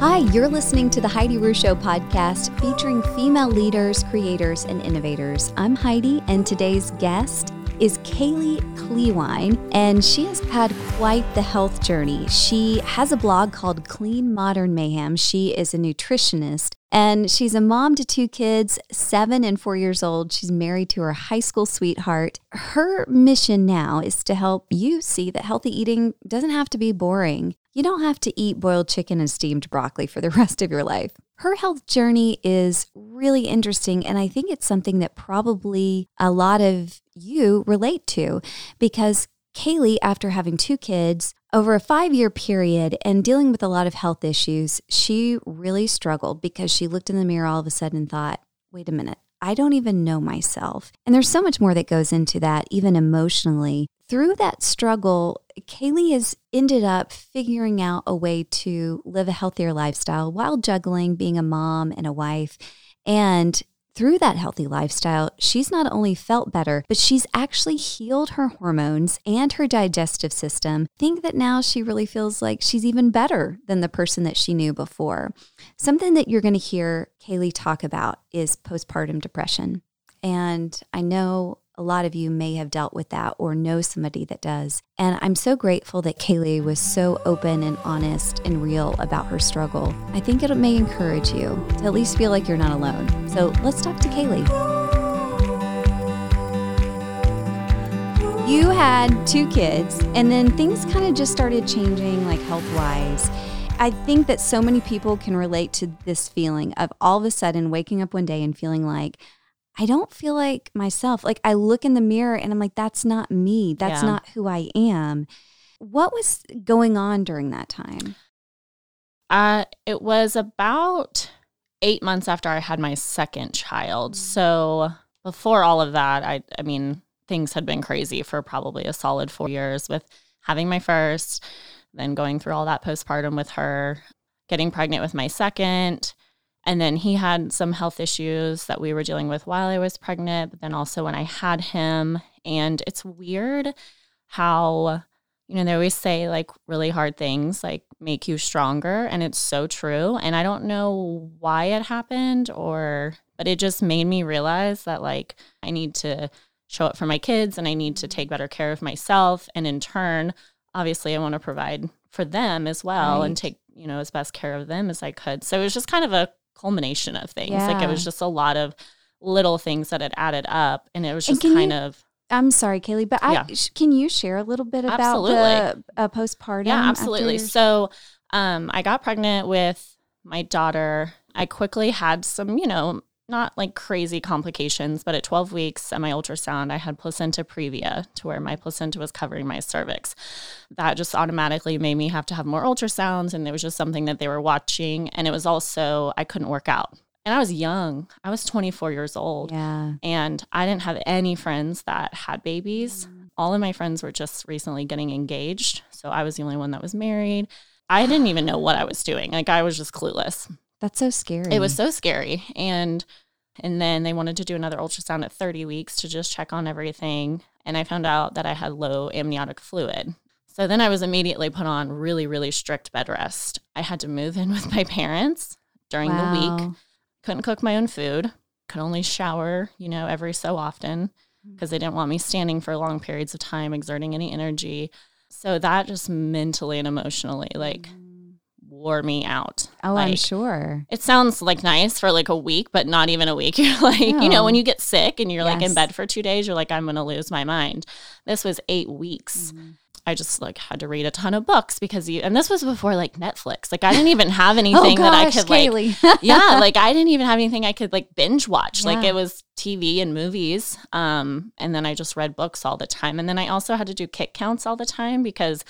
Hi, you're listening to the Heidi Rew Show podcast featuring female leaders, creators, and innovators. I'm Heidi, and today's guest is Kaylee Klewein, and she has had quite the health journey. She has a blog called Clean Modern Mayhem. She is a nutritionist and she's a mom to two kids, seven and four years old. She's married to her high school sweetheart. Her mission now is to help you see that healthy eating doesn't have to be boring. You don't have to eat boiled chicken and steamed broccoli for the rest of your life. Her health journey is really interesting, and I think it's something that probably a lot of you relate to because Kaylee, after having two kids, over a five year period and dealing with a lot of health issues, she really struggled because she looked in the mirror all of a sudden and thought, wait a minute, I don't even know myself. And there's so much more that goes into that, even emotionally. Through that struggle, Kaylee has ended up figuring out a way to live a healthier lifestyle while juggling being a mom and a wife. And through that healthy lifestyle, she's not only felt better, but she's actually healed her hormones and her digestive system. Think that now she really feels like she's even better than the person that she knew before. Something that you're going to hear Kaylee talk about is postpartum depression. And I know a lot of you may have dealt with that or know somebody that does. And I'm so grateful that Kaylee was so open and honest and real about her struggle. I think it may encourage you to at least feel like you're not alone. So let's talk to Kaylee. You had two kids, and then things kind of just started changing, like health wise. I think that so many people can relate to this feeling of all of a sudden waking up one day and feeling like, I don't feel like myself. Like I look in the mirror and I'm like, that's not me. That's yeah. not who I am. What was going on during that time? Uh, it was about eight months after I had my second child. Mm. So before all of that, I, I mean, things had been crazy for probably a solid four years with having my first, then going through all that postpartum with her, getting pregnant with my second, and then he had some health issues that we were dealing with while I was pregnant, but then also when I had him. And it's weird how, you know, they always say like really hard things like make you stronger. And it's so true. And I don't know why it happened or, but it just made me realize that like I need to show up for my kids and I need to take better care of myself. And in turn, obviously, I want to provide for them as well right. and take, you know, as best care of them as I could. So it was just kind of a culmination of things. Yeah. Like it was just a lot of little things that had added up, and it was just kind you, of. I'm sorry, Kaylee, but yeah. I, can you share a little bit about absolutely. the uh, postpartum? Yeah, absolutely. After? So, um, I got pregnant with my daughter. I quickly had some, you know, not like crazy complications, but at 12 weeks at my ultrasound, I had placenta previa to where my placenta was covering my cervix. That just automatically made me have to have more ultrasounds. And it was just something that they were watching. And it was also, I couldn't work out. And I was young. I was 24 years old. Yeah. And I didn't have any friends that had babies. Mm. All of my friends were just recently getting engaged. So I was the only one that was married. I didn't even know what I was doing. Like I was just clueless. That's so scary. It was so scary. And and then they wanted to do another ultrasound at 30 weeks to just check on everything. And I found out that I had low amniotic fluid. So then I was immediately put on really, really strict bed rest. I had to move in with my parents during wow. the week. Couldn't cook my own food. Could only shower, you know, every so often because mm. they didn't want me standing for long periods of time, exerting any energy. So that just mentally and emotionally, like, mm wore me out. Oh, like, I'm sure. It sounds like nice for like a week, but not even a week. You're like, no. you know, when you get sick and you're yes. like in bed for two days, you're like, I'm going to lose my mind. This was eight weeks. Mm-hmm. I just like had to read a ton of books because you and this was before like Netflix. Like I didn't even have oh, anything oh gosh, that I could Kaylee. like Yeah, like I didn't even have anything I could like binge watch. Yeah. Like it was TV and movies. Um and then I just read books all the time. And then I also had to do kick counts all the time because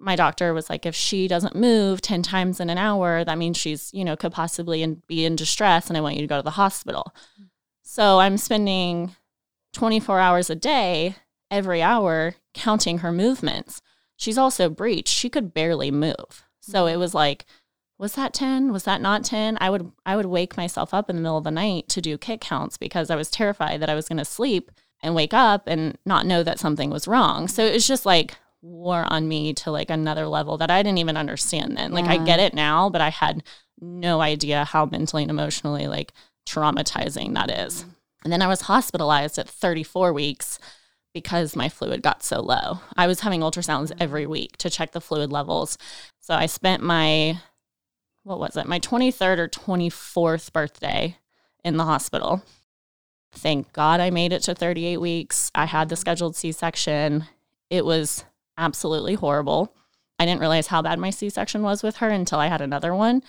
my doctor was like, if she doesn't move 10 times in an hour, that means she's, you know, could possibly in, be in distress and I want you to go to the hospital. So I'm spending 24 hours a day, every hour, counting her movements. She's also breached. She could barely move. So it was like, was that 10? Was that not 10? I would I would wake myself up in the middle of the night to do kick counts because I was terrified that I was going to sleep and wake up and not know that something was wrong. So it was just like wore on me to like another level that I didn't even understand then. Like I get it now, but I had no idea how mentally and emotionally like traumatizing that is. Mm. And then I was hospitalized at 34 weeks because my fluid got so low. I was having ultrasounds mm. every week to check the fluid levels. So I spent my what was it? My 23rd or 24th birthday in the hospital. Thank God I made it to 38 weeks. I had the mm. scheduled C-section. It was absolutely horrible. I didn't realize how bad my C-section was with her until I had another one.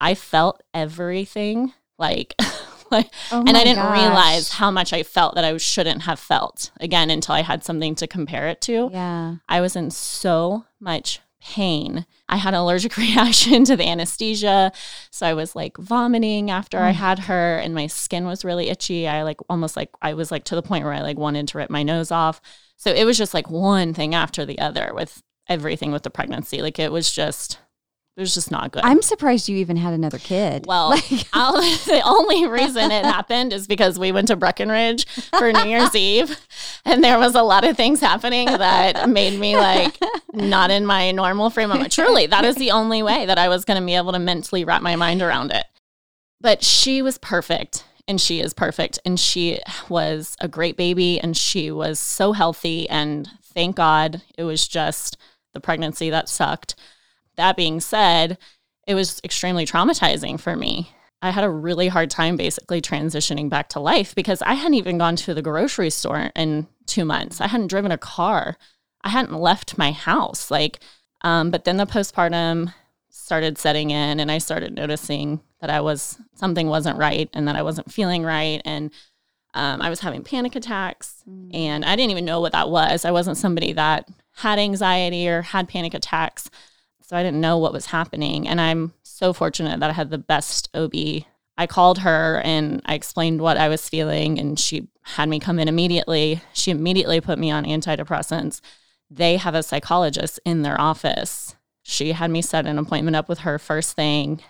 I felt everything like like Oh and I didn't gosh. realize how much I felt that I shouldn't have felt again until I had something to compare it to. Yeah. I was in so much pain. I had an allergic reaction to the anesthesia. So I was like vomiting after I Mm. had her and my skin was really itchy. I like almost like I was like to the point where I like wanted to rip my nose off. So it was just like one thing after the other with everything with the pregnancy. Like it was just it was just not good. I'm surprised you even had another kid. Well, Like- the only reason it happened is because we went to Breckenridge for New Year's Eve, and there was a lot of things happening that made me like not in my normal frame of mind. Truly, that is the only way that I was going to be able to mentally wrap my mind around it. But she was perfect, and she is perfect, and she was a great baby, and she was so healthy, and thank God it was just the pregnancy that sucked. That being said, it was extremely traumatizing for me. I had a really hard time basically transitioning back to life because I hadn't even gone to the grocery store in two months. I hadn't driven a car. I hadn't left my house. Like, um, but then the postpartum started setting in, and I started noticing that I was something wasn't right, and that I wasn't feeling right, and um, I was having panic attacks, and I didn't even know what that was. I wasn't somebody that had anxiety or had panic attacks. So I didn't know what was happening. And I'm so fortunate that I had the best OB. I called her and I explained what I was feeling, and she had me come in immediately. She immediately put me on antidepressants. They have a psychologist in their office. She had me set an appointment up with her first thing.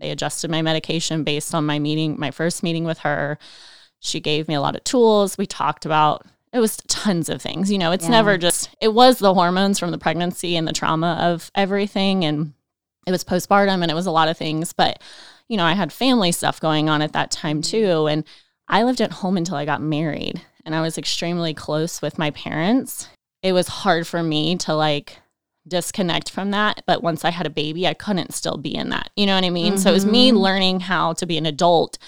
They adjusted my medication based on my meeting, my first meeting with her. She gave me a lot of tools. We talked about it was tons of things. You know, it's Yeah. never just it was the hormones from the pregnancy and the trauma of everything and it was postpartum and it was a lot of things, but you know, I had family stuff going on at that time too and I lived at home until I got married and I was extremely close with my parents. It was hard for me to like disconnect from that, but once I had a baby, I couldn't still be in that. You know what I mean? So it was me Mhm. learning how to be an adult,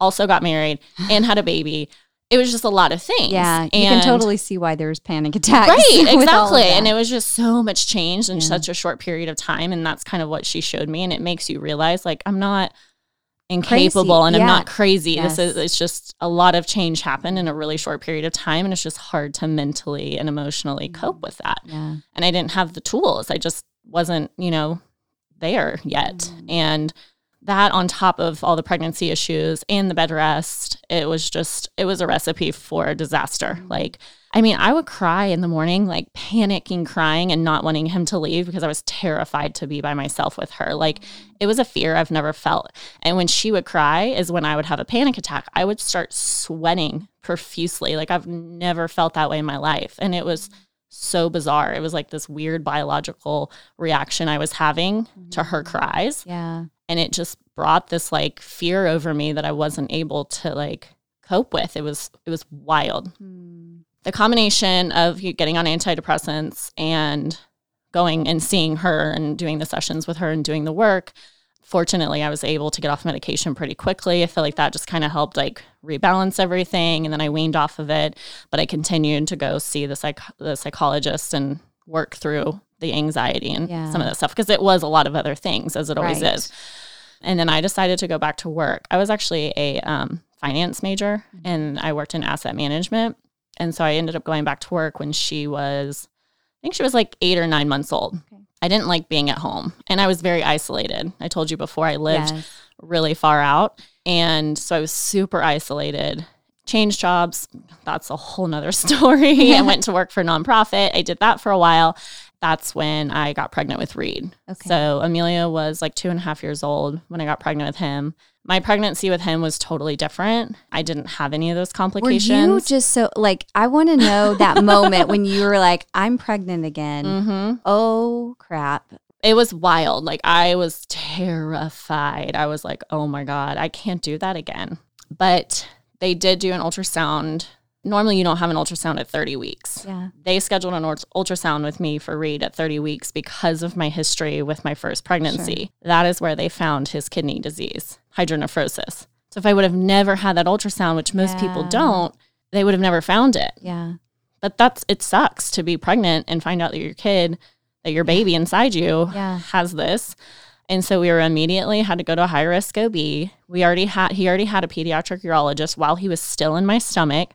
also got married and had a baby. It was just a lot of things. yeah, and, you can totally see why there's panic attacks. Right, with all of exactly. And it was just so much change in Yeah. such a short period of time. And that's kind of what she showed me. And it makes you realize like I'm not incapable and yeah. I'm not crazy. This is it's just a lot of change happened in a really short period of time. And it's just hard to mentally and emotionally Mm-hmm. cope with that. yeah. And I didn't have the tools. I just wasn't, you know, there yet. Mm. And that on top of all the pregnancy issues and the bed rest, it was just, it was a recipe for disaster. Mm. Like, I mean, I would cry in the morning, like panicking, crying, and not wanting him to leave because I was terrified to be by myself with her. Like, it was a fear I've never felt. And when she would cry, is when I would have a panic attack. I would start sweating profusely. Like, I've never felt that way in my life. And it was so bizarre. It was like this weird biological reaction I was having to her cries Yeah. And it just brought this like fear over me that I wasn't able to like cope with. It was it was wild. Hmm. The combination of you getting on antidepressants and going and seeing her and doing the sessions with her and doing the work. Fortunately, I was able to get off medication pretty quickly. I feel like that just kind of helped like rebalance everything and then I weaned off of it, but I continued to go see the psych the psychologist and work through the anxiety and Yeah. some of that stuff because it was a lot of other things as it always Right. is. And then I decided to go back to work. I was actually a um, finance major Mm-hmm. and I worked in asset management. And so I ended up going back to work when she was, I think she was like eight or nine months old. Okay. I didn't like being at home and I was very isolated. I told you before I lived Yes. really far out. And so I was super isolated. Changed jobs. That's a whole nother story. I went to work for a nonprofit. I did that for a while. That's when I got pregnant with Reed. Okay. So Amelia was like two and a half years old when I got pregnant with him. My pregnancy with him was totally different. I didn't have any of those complications. Were you just so like? I want to know that moment when you were like, "I'm pregnant again." hmm Oh crap! It was wild. Like I was terrified. I was like, oh my God, I can't do that again. But they did do an ultrasound. Normally, you don't have an ultrasound at 30 weeks. Yeah. They scheduled an ult- ultrasound with me for Reed at 30 weeks because of my history with my first pregnancy. That is where they found his kidney disease, hydronephrosis. So if I would have never had that ultrasound, which most people don't, they would have never found it. Yeah. But that's it sucks to be pregnant and find out that your kid, that your baby inside you Yeah. has this. And so we were immediately had to go to a high risk OB. We already had he already had a pediatric urologist while he was still in my stomach.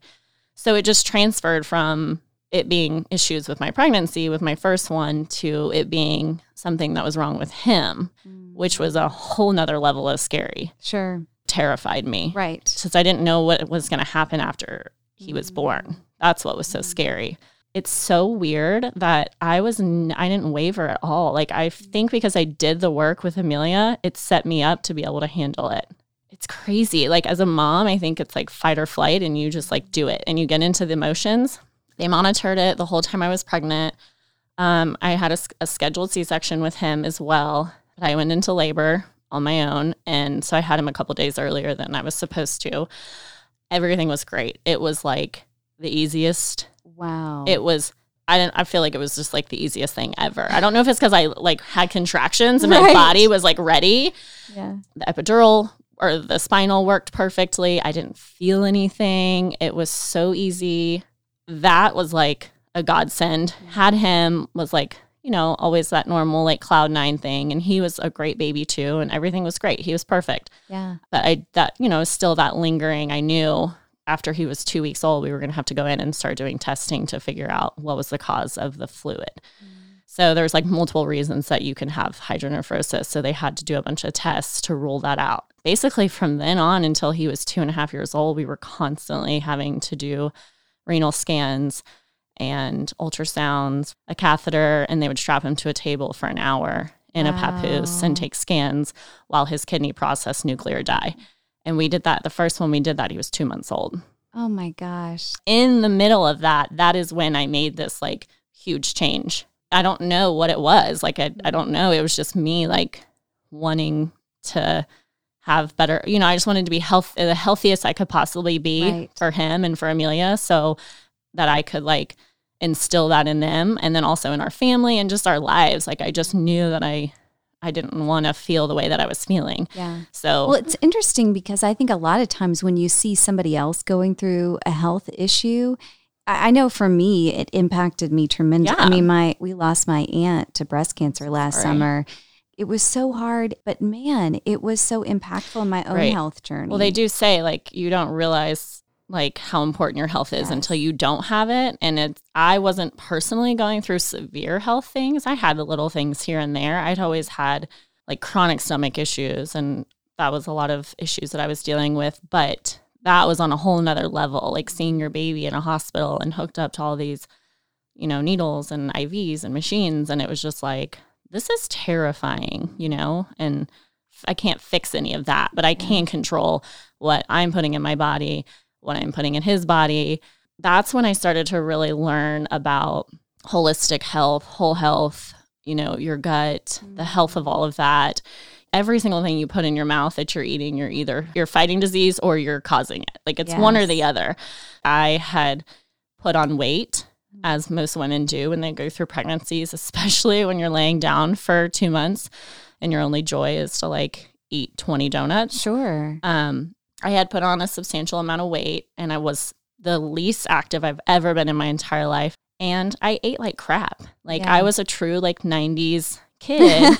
So it just transferred from it being issues with my pregnancy with my first one to it being something that was wrong with him, mm. which was a whole nother level of scary. Sure. Terrified me Right. since I didn't know what was going to happen after he was mm. born. That's what was so mm. scary. It's so weird that I was n- I didn't waver at all. Like I think because I did the work with Amelia, it set me up to be able to handle it. It's crazy. Like as a mom, I think it's like fight or flight and you just like do it and you get into the emotions. They monitored it the whole time I was pregnant. Um, I had a scheduled C-section with him as well. But I went into labor on my own, and so I had him a couple days earlier than I was supposed to. Everything was great. It was like the easiest. Wow. It was. I didn't. I feel like it was just like the easiest thing ever. I don't know if it's because I like had contractions and my body was like ready. yeah. The epidural or the spinal worked perfectly. I didn't feel anything. It was so easy. That was like a godsend. Had him was like, you know, always that normal like cloud nine thing. And he was a great baby too. And everything was great. He was perfect. Yeah. But I, that, you know, still that lingering. I knew after he was two weeks old, we were going to have to go in and start doing testing to figure out what was the cause of the fluid. Mm. So there's like multiple reasons that you can have hydronephrosis. So they had to do a bunch of tests to rule that out. Basically, from then on until he was two and a half years old, we were constantly having to do renal scans and ultrasounds, a catheter, and they would strap him to a table for an hour in a papoose and take scans while his kidney processed nuclear dye. And we did that. The first one we did that, he was two months old. Oh my gosh. In the middle of that, that is when I made this like huge change. I don't know what it was. Like, I, I don't know. It was just me like wanting to have better, you know, I just wanted to be health, the healthiest I could possibly be Right. for him and for Amelia. So that I could like instill that in them and then also in our family and just our lives. Like, I just knew that I, I didn't want to feel the way that I was feeling. Yeah. So, Well, it's interesting because I think a lot of times when you see somebody else going through a health issue, I I know for me, it impacted me tremendously. I mean, my we lost my aunt to breast cancer last Sorry. summer. It was so hard, but man, it was so impactful in my own Right. health journey. Well, they do say like you don't realize like how important your health is Yes. until you don't have it. And it's I wasn't personally going through severe health things. I had the little things here and there. I'd always had like chronic stomach issues and that was a lot of issues that I was dealing with. But that was on a whole nother level, like seeing your baby in a hospital and hooked up to all these, you know, needles and IVs and machines. And it was just like, this is terrifying, you know? And I can't fix any of that, but I can control what I'm putting in my body, what I'm putting in his body. That's when I started to really learn about holistic health, whole health, you know, your gut, the health of all of that. Every single thing you put in your mouth that you're eating, you're either you're fighting disease or you're causing it. Like it's one or the other. I had put on weight as most women do when they go through pregnancies, especially when you're laying down for 2 months and your only joy is to like eat 20 donuts. sure. Um, I had put on a substantial amount of weight and I was the least active I've ever been in my entire life. And I ate like crap. Like Yeah. I was a true like 90s kid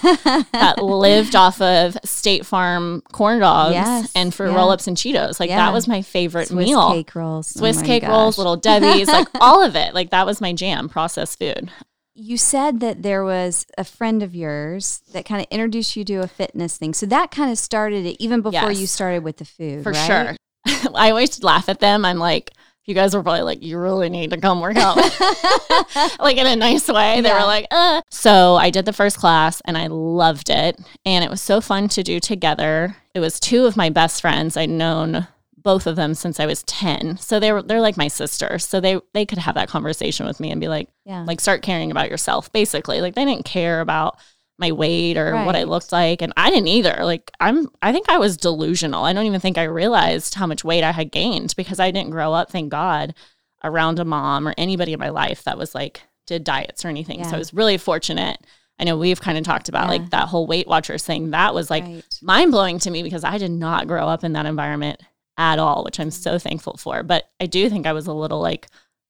that lived off of State Fair corn dogs Yes, and for yeah. roll ups and Cheetos. Like Yeah. that was my favorite Swiss meal. cake rolls. Oh Swiss my cake rolls, little Debbie's, like all of it. Like that was my jam, processed food. You said that there was a friend of yours that kind of introduced you to a fitness thing. So that kind of started it even before Yes. you started with the food. For right? sure. I always laugh at them. I'm like, you guys were probably like, you really need to come work out, like in a nice way. They Yeah. were like, uh. So I did the first class and I loved it. And it was so fun to do together. It was two of my best friends. I'd known both of them since I was 10. So they were, they're like my sisters. So they, they could have that conversation with me and be like, Yeah. like start caring about yourself basically like they didn't care about my weight or what i looked like and i didn't either like i'm i think i was delusional i don't even think i realized how much weight i had gained because i didn't grow up thank god around a mom or anybody in my life that was like did diets or anything so i was really fortunate i know we've kind of talked about Yeah. like that whole weight watchers thing that was like Right. mind blowing to me because I did not grow up in that environment at all, which I'm Mm-hmm. so thankful for. But I do think I was a little like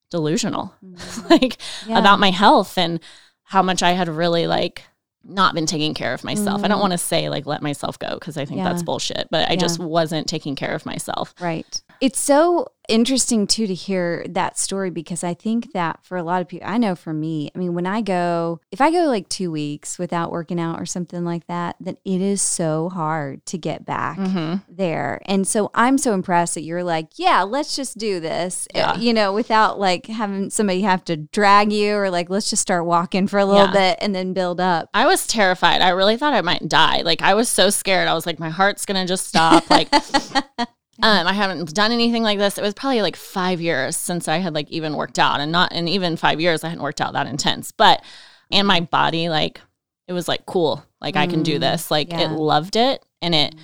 delusional, Mhm. like Yeah. about my health and how much I had really like not been taking care of myself. I don't Mhm. want to say like let myself go because I think Yeah. that's bullshit, but I Yeah. just wasn't taking care of myself. Right. It's so interesting too to hear that story because I think that for a lot of people, I know for me, I mean, when I go, if I go like two weeks without working out or something like that, then it is so hard to get back hmm there. And so I'm so impressed that you're like, yeah, let's just do this, uh, Yeah. you know, without like having somebody have to drag you or like, let's just start walking for a little Yeah. bit and then build up. I was terrified. I really thought I might die. Like I was so scared. I was like, my heart's gonna just stop. Like um, I haven't done anything like this. It was probably like five years since I had like even worked out, and not in even five years I hadn't worked out that intense. But and my body like it was like cool. Like I can do Mm, this. Like yeah. it loved it, and it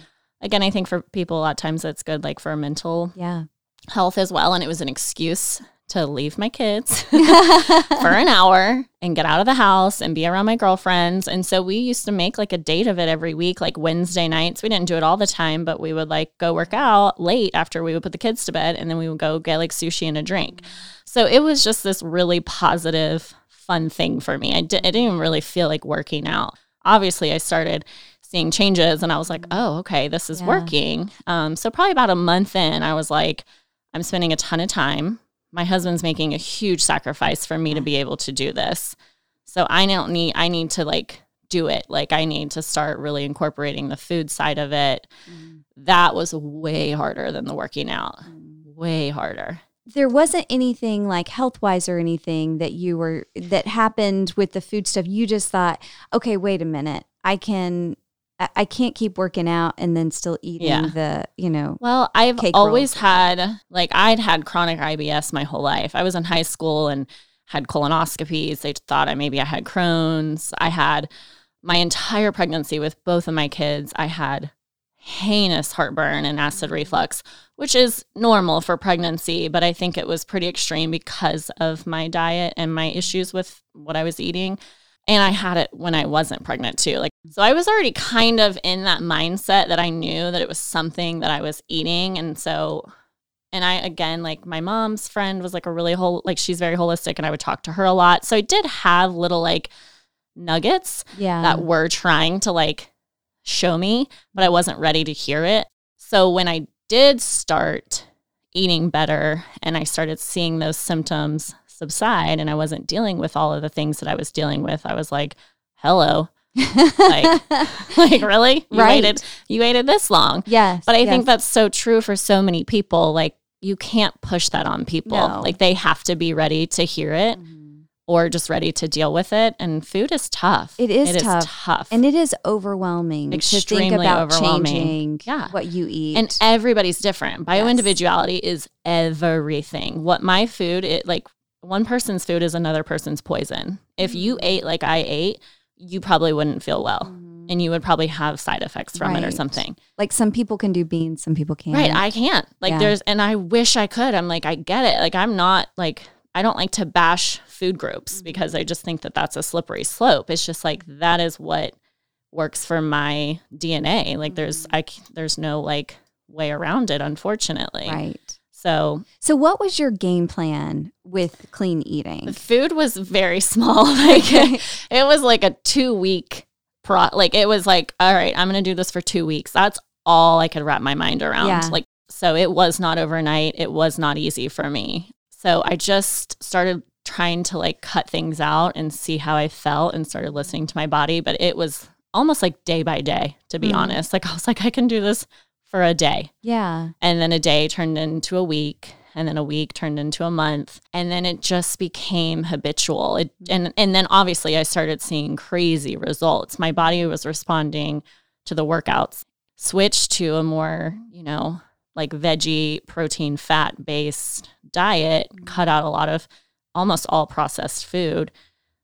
again I think for people a lot of times it's good like for mental Yeah. health as well. And it was an excuse to leave my kids for an hour and get out of the house and be around my girlfriends. And so we used to make like a date of it every week, like Wednesday nights. We didn't do it all the time, but we would like go work out late after we would put the kids to bed and then we would go get like sushi and a drink. So it was just this really positive, fun thing for me. I, di- I didn't even really feel like working out. Obviously, I started seeing changes and I was like, oh, okay, this is Yeah. working. Um, so probably about a month in, I was like, I'm spending a ton of time. My husband's making a huge sacrifice for me to be able to do this. So I don't need I need to like do it. Like I need to start really incorporating the food side of it. Mm-hmm. That was way harder than the working out. Mm-hmm. Way harder. there wasn't anything like health wise or anything that you were that happened with the food stuff. You just thought, okay, wait a minute, I can, I- can't keep working out and then still eating Yeah. the, you know, Well, I've always rolls. had like I'd had chronic IBS my whole life. I was in high school and had colonoscopies. They thought I maybe I had Crohn's. I had my entire pregnancy with both of my kids. I had heinous heartburn and acid reflux, which is normal for pregnancy, but I think it was pretty extreme because of my diet and my issues with what I was eating. And I had it when I wasn't pregnant too. Like so I was already kind of in that mindset that I knew that it was something that I was eating and so and I again like my mom's friend was like a really whole like she's very holistic and I would talk to her a lot. So I did have little like nuggets yeah, that were trying to like show me, but I wasn't ready to hear it. So when I did start eating better and I started seeing those symptoms subside and I wasn't dealing with all of the things that I was dealing with, I was like, hello. like- like really? You Right. waited you waited this long. yes, But I yes. think that's so true for so many people. Like you can't push that on people. No. Like they have to be ready to hear it Mhm. or just ready to deal with it. And food is tough. It is It tough. tough. and it is overwhelming to Extremely think about overwhelming. changing Yeah. what you eat. and everybody's different. Bio Yes. individuality is everything. What my food, it like one person's food is another person's poison. If you Mm. ate like I ate, you probably wouldn't feel well. Mhm. And you would probably have side effects from it or something. like some people can do beans, some people can't. Right. I can't. Like Yeah. there's and I wish I could. I'm like, I get it. Like I'm not like I don't like to bash food groups Mm-hmm. because I just think that that's a slippery slope. It's just like that is what works for my DNA. Like there's Mm-hmm. I c- there's no like way around it unfortunately. right. So So, what was your game plan with clean eating? the food was very small. Like it was like a 2 week pro like it was like all right, I'm going to do this for 2 weeks. That's all I could wrap my mind around. Yeah. Like so it was not overnight. It was not easy for me. So I just started trying to like cut things out and see how I felt and started listening to my body, but it was almost like day by day to be Mm. honest. Like I was like I can do this for a day. Yeah. And then a day turned into a week. and then a week turned into a month and then it just became habitual it, mm-hmm. and and then obviously i started seeing crazy results my body was responding to the workouts switched to a more you know like veggie protein fat based diet mm-hmm. cut out a lot of almost all processed food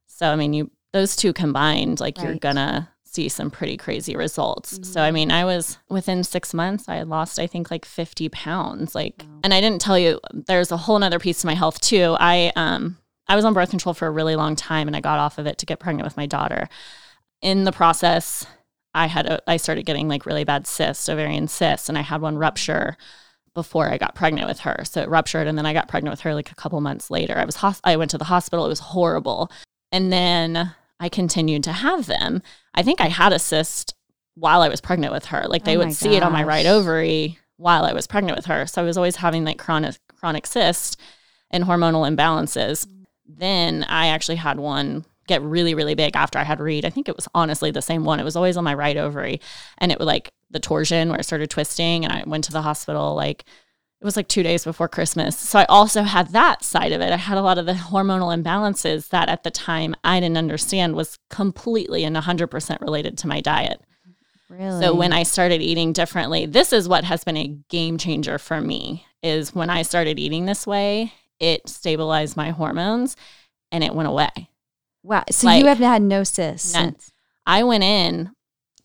so i mean you those two combined like you're gonna see some pretty crazy results so i mean i was within six months i had lost i think like 50 pounds like and i didn't tell you there's a whole nother piece to my health too i um i was on birth control for a really long time and i got off of it to get pregnant with my daughter in the process i had a, i started getting like really bad cysts ovarian cysts and i had one rupture before I got pregnant with her. So it ruptured and then I got pregnant with her like a couple months later. I was hos- I went to the hospital. It was horrible. And then I continued to have them. I think I had a cyst while I was pregnant with her. Like they Oh would see it on my right ovary while I was pregnant with her. So I was always having like chronic chronic cyst and hormonal imbalances. Then I actually had one get really really big after I had Reed. I think it was honestly the same one. It was always on my right ovary and it was like the torsion where it started twisting and I went to the hospital like it was like 2 days before Christmas. So I also had that side of it. I had a lot of the hormonal imbalances that at the time I didn't understand was completely and 100% related to my diet. Really? So when I started eating differently, this is what has been a game changer for me is when I started eating this way, it stabilized my hormones and it went away. wow. So like- you have had no cysts. I went in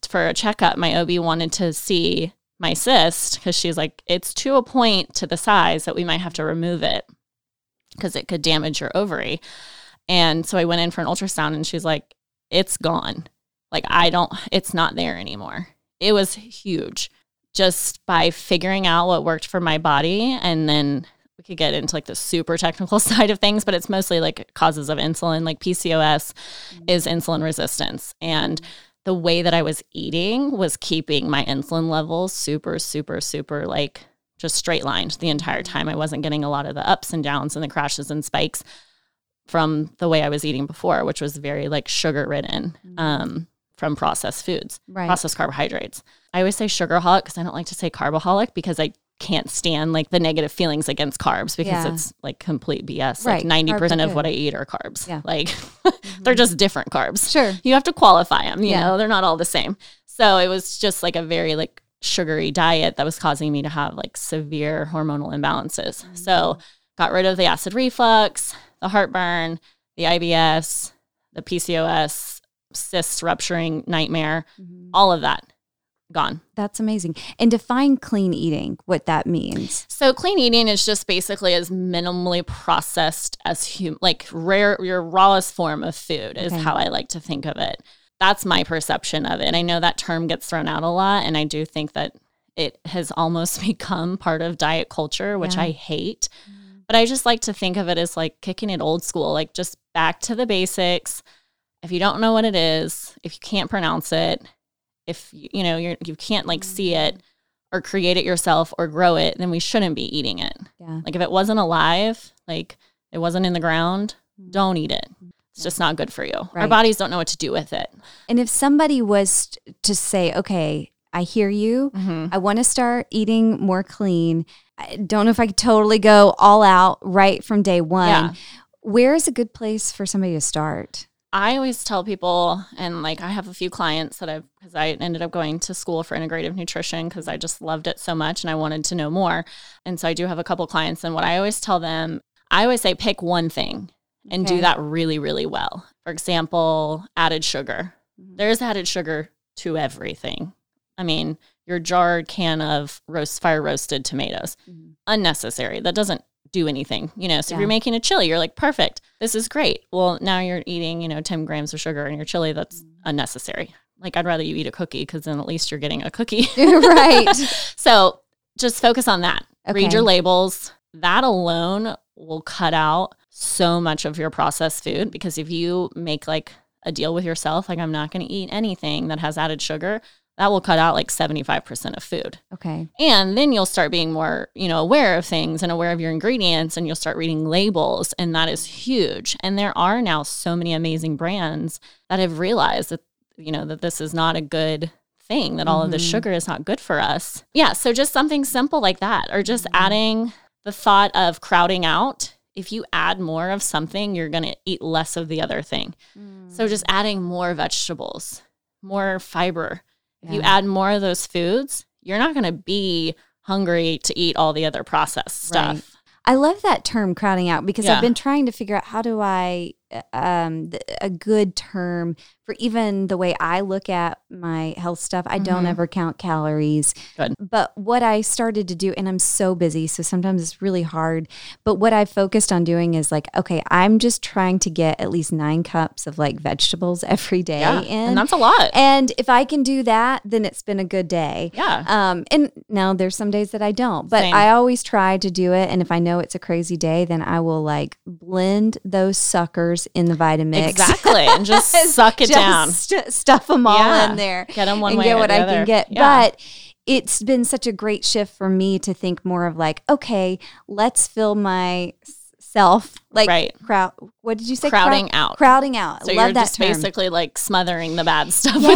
for a checkup. My OB wanted to see my cyst because she's like, it's to a point to the size that we might have to remove it because it could damage your ovary. And so I went in for an ultrasound and she's like, it's gone. Like, I don't, it's not there anymore. It was huge just by figuring out what worked for my body. And then we could get into like the super technical side of things, but it's mostly like causes of insulin, like PCOS mm-hmm. is insulin resistance. And mm-hmm. The way that I was eating was keeping my insulin levels super, super, super like just straight lined the entire time. I wasn't getting a lot of the ups and downs and the crashes and spikes from the way I was eating before, which was very like sugar ridden um, from processed foods, Right. processed carbohydrates. I always say sugar sugarholic because I don't like to say carboholic because I can't stand like the negative feelings against carbs because Yeah. it's like complete BS. Right. Like 90% of what. I eat are carbs. Yeah. Like they're just different carbs Sure. you have to qualify them you Yeah. know they're not all the same so it was just like a very like sugary diet that was causing me to have like severe hormonal imbalances so got rid of the acid reflux the heartburn the ibs the pcos cysts rupturing nightmare all of that gone That's amazing. And define clean eating, what that means. So clean eating is just basically as minimally processed as hum- like rare your rawest form of food is Okay. how I like to think of it. That's my perception of it. I know that term gets thrown out a lot and I do think that it has almost become part of diet culture, which Yeah. I hate. But I just like to think of it as like kicking it old school, like just back to the basics. If you don't know what it is, if you can't pronounce it, if you, you know you're, you can't like see it or create it yourself or grow it, then we shouldn't be eating it. Yeah. Like if it wasn't alive, like it wasn't in the ground, don't eat it. It's just not good for you. Our bodies don't know what to do with it. And if somebody was to say, okay, I hear you. Mm-hmm. I want to start eating more clean. I don't know if I could totally go all out right from day one. Yeah. Where is a good place for somebody to start? I always tell people, and like I have a few clients that I've, because I ended up going to school for integrative nutrition because I just loved it so much and I wanted to know more. And so I do have a couple clients. And what I always tell them, I always say pick one thing and Okay. do that really, really well. For example, added sugar. Mhm. There's added sugar to everything. I mean, your jarred can of roast fire roasted tomatoes, Mhm. unnecessary. That doesn't do anything, you know. So if you're making a chili, you're like, perfect. This is great. Well, now you're eating, you know, 10 grams of sugar in your chili. That's Mm. unnecessary. Like, I'd rather you eat a cookie because then at least you're getting a cookie. right. so just focus on that. Read your labels. That alone will cut out so much of your processed food because if you make like a deal with yourself, like, I'm not going to eat anything that has added sugar, that will cut out like 75% of food. Okay. And then you'll start being more, you know, aware of things and aware of your ingredients and you'll start reading labels and that is huge. And there are now so many amazing brands that have realized that you know that this is not a good thing that all of this Mhm. sugar is not good for us. Yeah, so just something simple like that or just adding the thought of crowding out, if you add more of something, you're going to eat less of the other thing. So just adding more vegetables, more fiber. If you add more of those foods, you're not going to be hungry to eat all the other processed stuff. Right. I love that term crowding out because Yeah. I've been trying to figure out how do I uh, um a good term for even the way I look at my health stuff. I don't Mhm. ever count calories. Good. But what I started to do and I'm so busy so sometimes it's really hard, but what I focused on doing is like okay, I'm just trying to get at least 9 cups of like vegetables every day Yeah. in. And that's a lot. and if I can do that, then it's been a good day. yeah. Um, and now there's some days that I don't, but Same. I always try to do it. And if I know it's a crazy day, then I will like blend those suckers in the Vitamix. Exactly. And just suck it Just down. st- stuff them all Yeah. in there Get them one and way get what I other. can get. Yeah. But it's been such a great shift for me to think more of like, okay, let's fill myself like Right. crowd. What did you say? crowding Crowd- out. Crowding out. So Love you're that just term. basically like smothering the bad stuff Yeah.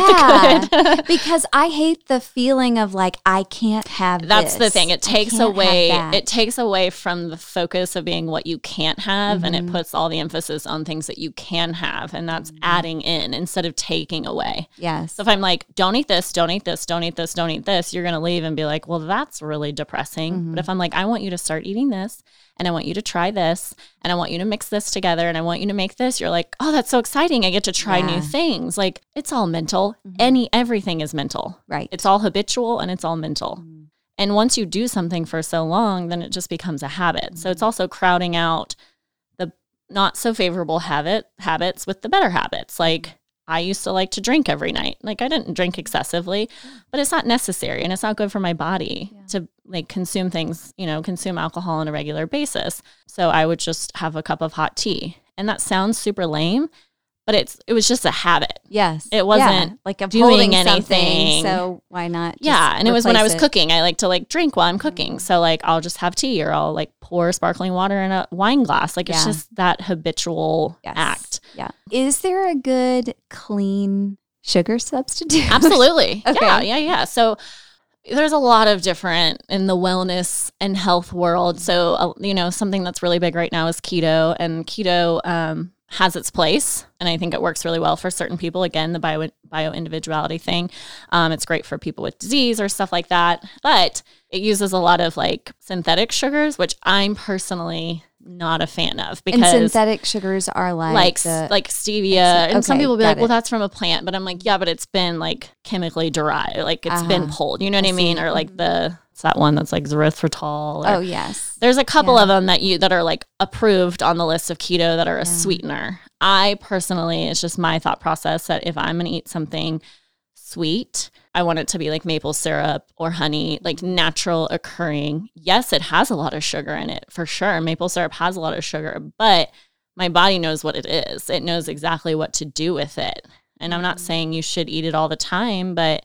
with the good. because I hate the feeling of like I can't have. That's the thing. It takes away it takes away from the focus of being what you can't have and Mm-hmm. it puts all the emphasis on things that you can have and that's Mm-hmm. adding in instead of taking away. yes. So if I'm like, don't eat this, don't eat this, don't eat this, don't eat this, you're going to leave and be like, well, that's really depressing. Mm-hmm. But if I'm like, I want you to start eating this and I want you to try this and I want you to mix this together and I want you to make this, you're like, oh, that's so exciting. I get to try Yeah. new things. Like it's all mental. Mhm. Any, everything is mental. right. It's all habitual and it's all mental. Mhm. And once you do something for so long, then it just becomes a habit. So it's Mm-hmm. also crowding out the not so favorable habit habits with the better habits. Like I used to like to drink every night. Like I didn't drink excessively, but it's not necessary and it's not good for my body Yeah. to like consume things, you know, consume alcohol on a regular basis. So I would just have a cup of hot tea. And that sounds super lame, but it's it was just a habit. Yes. It wasn't Yeah. like I'm doing anything. So why not? just Yeah, and it was when I was it? cooking. I like to like drink while I'm cooking. Mhm. So like I'll just have tea or I'll like pour sparkling water in a wine glass. Like it's just that habitual Yes. act. Yeah. Is there a good clean sugar substitute? Absolutely. Okay. Yeah, yeah, yeah. So there's a lot of different in the wellness and health world. So uh, you know, something that's really big right now is keto, and keto um, has its place, and I think it works really well for certain people. Again, the bio bio individuality thing. Um, it's great for people with disease or stuff like that, but it uses a lot of like synthetic sugars, which I'm personally not a fan of and because synthetic sugars are like like the, like stevia and some okay, people be like well that's from a plant but i'm like yeah but it's been like chemically derived like it's been Uh-huh. pulled you know what I i, mean or like Mhm. the it's that one that's like erythritol or oh yes. there's a couple Yeah. of them that you that are like approved on the list of keto that are a sweetener i personally it's just my thought process that if i'm going to eat something sweet i want it to be like maple syrup or honey like natural occurring yes it has a lot of sugar in it for sure maple syrup has a lot of sugar but my body knows what it is it knows exactly what to do with it and i'm not Mhm. saying you should eat it all the time but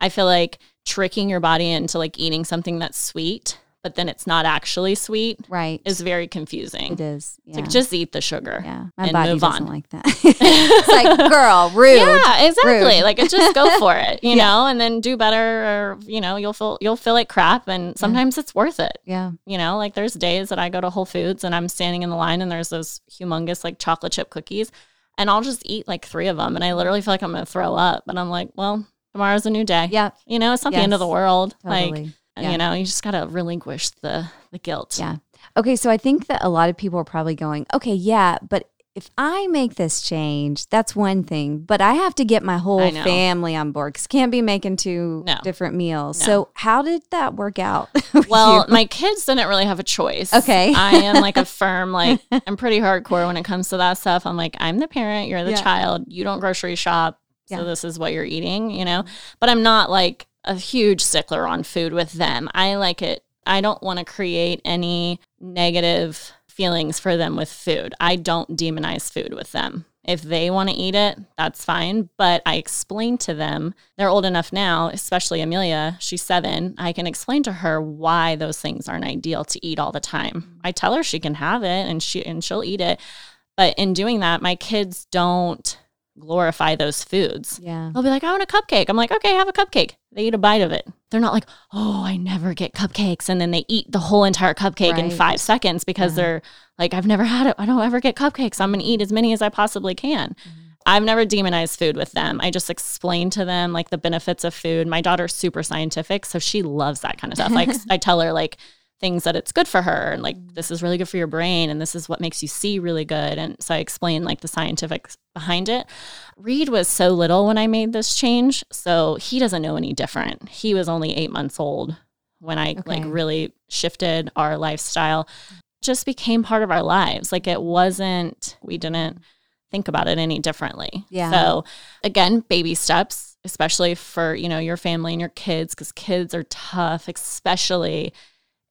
i feel like tricking your body into like eating something that's sweet but then it's not actually sweet Right. is very confusing. it is. It's Yeah. like just eat the sugar. yeah. My and body move doesn't on. like that. it's like, girl, rude. Yeah, exactly. Rude. Like just go for it, you Yeah. know, and then do better or you know, you'll feel you'll feel like crap and sometimes it's worth it. Yeah. You know, like there's days that I go to Whole Foods and I'm standing in the line and there's those humongous like chocolate chip cookies and I'll just eat like 3 of them and I literally feel like I'm going to throw up, but I'm like, well, tomorrow's a new day. Yeah. You know, it's not the end of the Yes. world. Like, Yeah. you know, you just got to relinquish the the guilt. Yeah. Okay, so I think that a lot of people are probably going, okay, yeah, but if I make this change, that's one thing, but I have to get my whole family on board because can't be making two No. different meals. No. So how did that work out? Well, you? my kids didn't really have a choice. Okay. I am like a firm, like, I'm pretty hardcore when it comes to that stuff. I'm like, I'm the parent, you're the Yeah. child, you don't grocery shop. So this is what you're eating, you know? But I'm not like a huge stickler on food with them. I like it. I don't want to create any negative feelings for them with food. I don't demonize food with them. If they want to eat it, that's fine. But I explain to them, they're old enough now, especially Amelia, she's seven. I can explain to her why those things aren't ideal to eat all the time. Mm-hmm. I tell her she can have it and she and she'll eat it. But in doing that, my kids don't glorify those foods. yeah. They'll be like, I want a cupcake. I'm like, okay, have a cupcake. They eat a bite of it. they're not like, oh, I never get cupcakes. And then they eat the whole entire cupcake in five seconds because Yeah. they're like, I've never had it. I don't ever get cupcakes. I'm going to eat as many as I possibly can. Mm-hmm. I've never demonized food with them. I just explain to them like the benefits of food. My daughter's super scientific, so she loves that kind of stuff. Like I tell her like things that it's good for her and like mm-hmm. this is really good for your brain and this is what makes you see really good. And so I explained like the scientific behind it. Reed was so little when I made this change, so he doesn't know any different. He was only 8 months old when I like really shifted our lifestyle. Just became part of our lives. Like it wasn't we didn't think about it any differently. Yeah. So again, baby steps, especially for, you know, your family and your kids cuz kids are tough, especially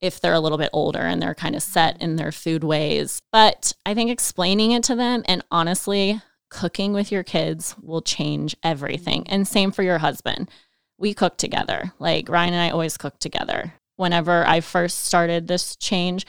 if they're a little bit older and they're kind of set in their food ways. But I think explaining it to them and honestly, cooking with your kids will change everything. And same for your husband. We cook together. Like Ryan and I always cook together. Whenever I first started this change,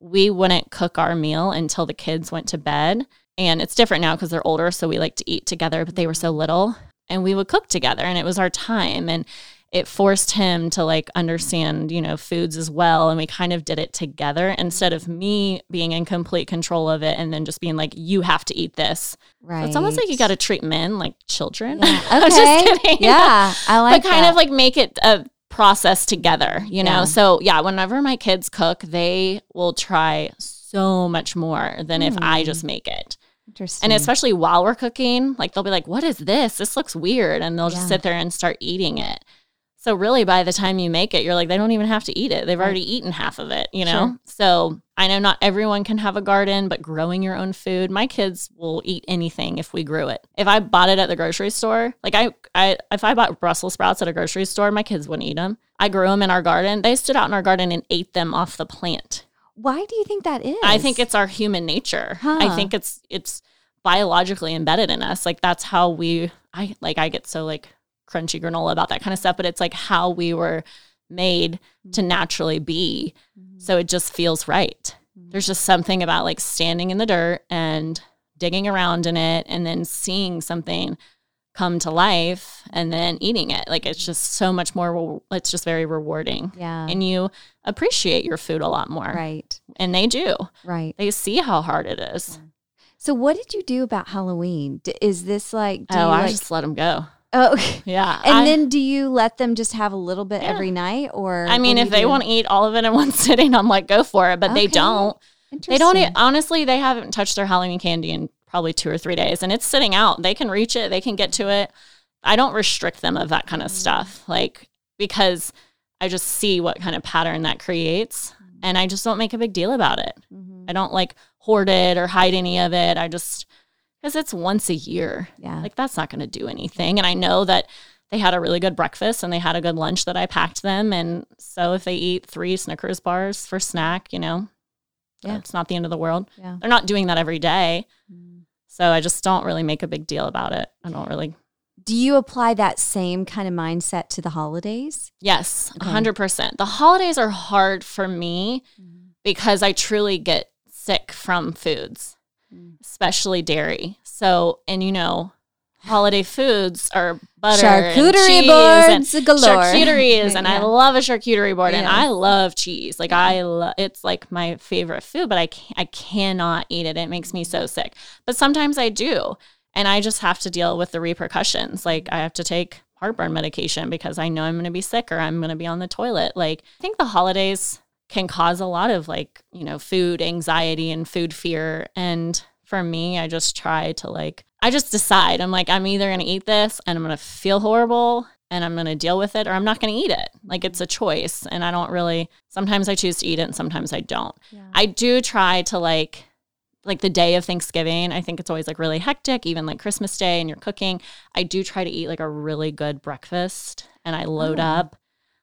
we wouldn't cook our meal until the kids went to bed. And it's different now because they're older. So we like to eat together, but they were so little and we would cook together and it was our time. And it forced him to like understand, you know, foods as well. And we kind of did it together instead of me being in complete control of it and then just being like, you have to eat this. Right. So it's almost like you got to treat men like children. Yeah. I'm Okay. just kidding. Yeah. I like but kind that. of like make it a process together, you know? Yeah. So yeah, whenever my kids cook, they will try so much more than if I Hmm. just make it. Interesting. And especially while we're cooking, like they'll be like, what is this? This looks weird. And they'll just Yeah. sit there and start eating it. So really by the time you make it, you're like, they don't even have to eat it. They've Right. already eaten half of it, you know? Sure. So I know not everyone can have a garden, but growing your own food, my kids will eat anything if we grew it. If I bought it at the grocery store, like I, I if I bought Brussels sprouts at a grocery store, my kids wouldn't eat them. I grew them in our garden. They stood out in our garden and ate them off the plant. Why do you think that is? I think it's our human nature. Huh. I think it's it's biologically embedded in us. Like that's how we I like I get so like crunchy granola about that kind of stuff, but it's like how we were made to mm-hmm. naturally be. Mm-hmm. So it just feels right. Mm-hmm. There's just something about like standing in the dirt and digging around in it and then seeing something come to life and then eating it. Like it's just so much more it's just very rewarding. yeah. And you appreciate your food a lot more. right. And they do Right. they see how hard it is. So what did you do about Halloween? D- is this like oh, you I like just let them go. Oh, okay. Yeah. And I, then do you let them just have a little bit Yeah. every night or I mean, if they want to eat all of it in one sitting, I'm like, go for it. But they don't. They don't. Eat, honestly, they haven't touched their Halloween candy in probably two or three days, and it's sitting out. They can reach it. They can get to it. I don't restrict them of that kind of Mm. stuff, like because I just see what kind of pattern that creates, Mm. and I just don't make a big deal about it. Mhm. I don't like hoard it or hide any of it. I just because it's once a year. Yeah. Like that's not going to do anything. And I know that they had a really good breakfast and they had a good lunch that I packed them. And so if they eat three Snickers bars for snack, you know, Yeah. it's not the end of the world. Yeah. They're not doing that every day. Mm. So I just don't really make a big deal about it. I don't really. Do you apply that same kind of mindset to the holidays? Yes, a Okay. 100%. The holidays are hard for me Mm-hmm. because I truly get sick from foods, Mm. especially dairy. So, and you know, holiday foods are butter, and Charcuterie and boards galore. charcuteries, and I love a charcuterie board, and I love cheese. Like Yeah. I love it's like my favorite food, but I I cannot eat it. It makes me so sick. But sometimes I do, and I just have to deal with the repercussions. Like I have to take heartburn medication because I know I'm going to be sick or I'm going to be on the toilet. Like I think the holidays can cause a lot of like you know food anxiety and food fear. And for me i just try to like i just decide. I'm like i'm either going to eat this and i'm going to feel horrible and i'm going to deal with it or i'm not going to eat it. Like it's a choice and i don't really sometimes i choose to eat it and sometimes i don't. I do try to like like the day of thanksgiving i think it's always like really hectic even like christmas day and you're cooking. I do try to eat like a really good breakfast and i load Oh. up.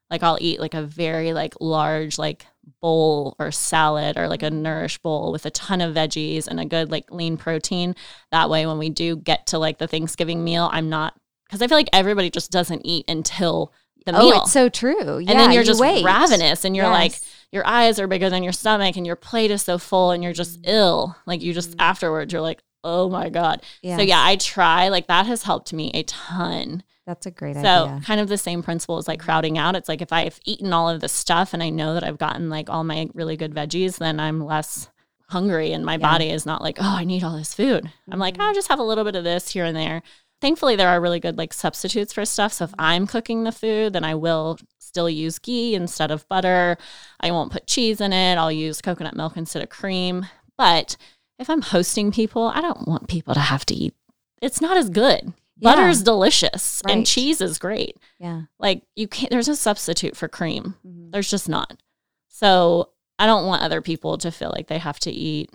Like I'll eat like a very like large like bowl or salad or like a nourish bowl with a ton of veggies and a good like lean protein. That way when we do get to like the Thanksgiving meal, I'm not because I feel like everybody just doesn't eat until the Oh, meal. it's so true. Yeah, and then you're you just wait. ravenous and you're like your eyes are bigger than your stomach and your plate is so full and you're just mm-hmm. ill. Like you just mm-hmm. afterwards you're like, "Oh my god." So yeah, I try like that has helped me a ton That's a great So, idea. So kind of the same principle as like crowding out. It's like if I've eaten all of this stuff and I know that I've gotten like all my really good veggies, then I'm less hungry and my Yeah. body is not like, oh, I need all this food. I'm like. I'll mm-hmm. just have a little bit of this here and there. Thankfully, there are really good like substitutes for stuff. So, if mm-hmm. I'm cooking the food, then I will still use ghee instead of butter. I won't put cheese in it. I'll use coconut milk instead of cream. But if I'm hosting people, I don't want people to have to eat. It's not as good. Yeah. Butter's delicious Right. and cheese is great. Yeah. Like you can't there's a substitute for cream. Mhm. There's just not. So I don't want other people to feel like they have to eat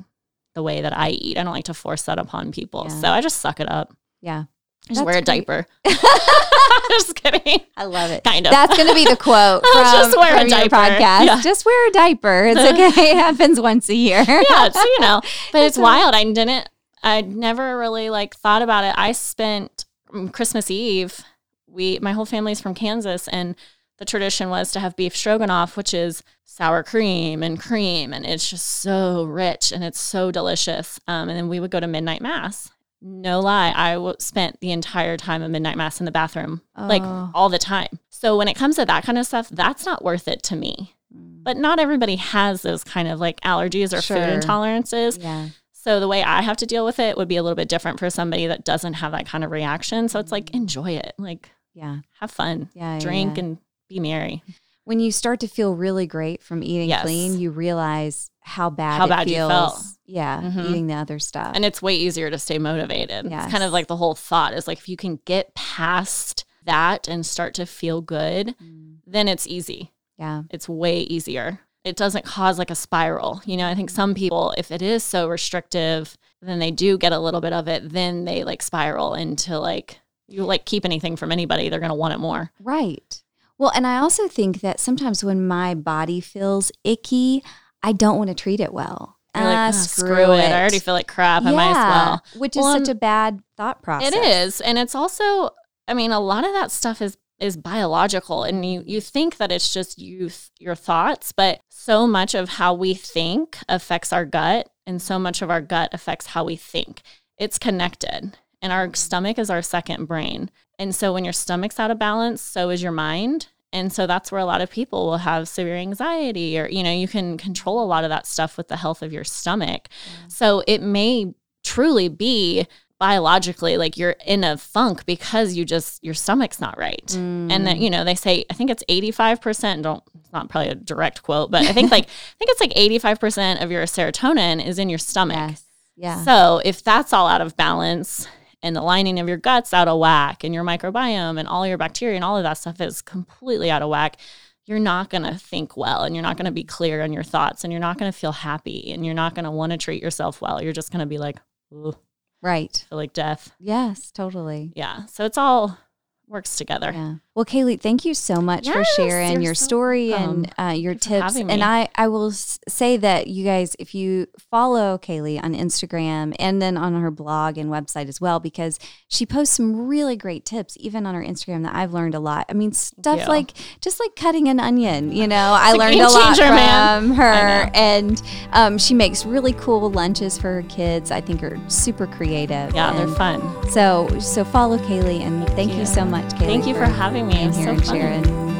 the way that I eat. I don't like to force that upon people. Yeah. So I just suck it up. Yeah. I just That's wear a great. diaper. just kidding. I love it. Kind of. That's going to be the quote from, Just wear a from your diaper. podcast. Yeah. Just wear a diaper. It's okay. it happens once a year. yeah, so you know, but it's That's wild. I didn't. I never really like thought about it. I spent Christmas Eve. We, my whole family's from Kansas, and the tradition was to have beef stroganoff, which is sour cream and cream, and it's just so rich and it's so delicious. Um, and then we would go to midnight mass. No lie, I w- spent the entire time of midnight mass in the bathroom, like Oh. all the time. So when it comes to that kind of stuff, that's not worth it to me. But not everybody has those kind of like allergies or Sure. food intolerances. yeah. So the way I have to deal with it would be a little bit different for somebody that doesn't have that kind of reaction. So it's like enjoy it, like Yeah. have fun, Yeah. drink yeah. and be merry. when you start to feel really great from eating Yes. clean, you realize how bad How it bad you feels. felt. Yeah, Mhm. eating the other stuff. And it's way easier to stay motivated. Yes. It's kind of like the whole thought is like if you can get past that and start to feel good, Mm, then it's easy. yeah. It's way easier. It doesn't cause like a spiral. You know, I think some people, if it is so restrictive, then they do get a little bit of it, then they like spiral into like, you like keep anything from anybody, they're going to want it more. Right. Well, and I also think that sometimes when my body feels icky, I don't want to treat it well. You're like, Ah, "Ah, screw, it. I already feel like crap. I might as well. Which is Well, such um, a bad thought process. It is, and it's also. I mean, a lot of that stuff is is biological, and you you think that it's just you your thoughts, but so much of how we think affects our gut, and so much of our gut affects how we think. It's connected, and our stomach is our second brain. And so when your stomach's out of balance, so is your mind. And so that's where a lot of people will have severe anxiety, or you know, you can control a lot of that stuff with the health of your stomach. So it may truly be biologically like you're in a funk because you just your stomach's not right Mm. and that you know they say i think it's 85% don't it's not probably a direct quote but i think like i think it's like 85% of your serotonin is in your stomach Yes. Yeah. so if that's all out of balance and the lining of your guts out of whack and your microbiome and all your bacteria and all of that stuff is completely out of whack you're not going to think well and you're not going to be clear on your thoughts and you're not going to feel happy and you're not going to want to treat yourself well you're just going to be like Ooh, right. feel like death Yes, totally. yeah. So it's all works together. Yeah. Well, Kaylee, thank you so much for sharing your so story welcome. and uh, your Thank you for tips. And. I, I will say that you guys, if you follow Kaylee on Instagram and then on her blog and website as well, because she posts some really great tips, even on her Instagram that I've learned a lot. I mean, stuff like just like cutting an onion. You know, I learned a lot changer, from man. Her, and um, she makes really cool lunches for her kids. I think are super creative. Yeah, they're fun. So, so follow Kaylee, and thank, you. you. so much, Kaylee. Thank you for having me. It's here so sharing.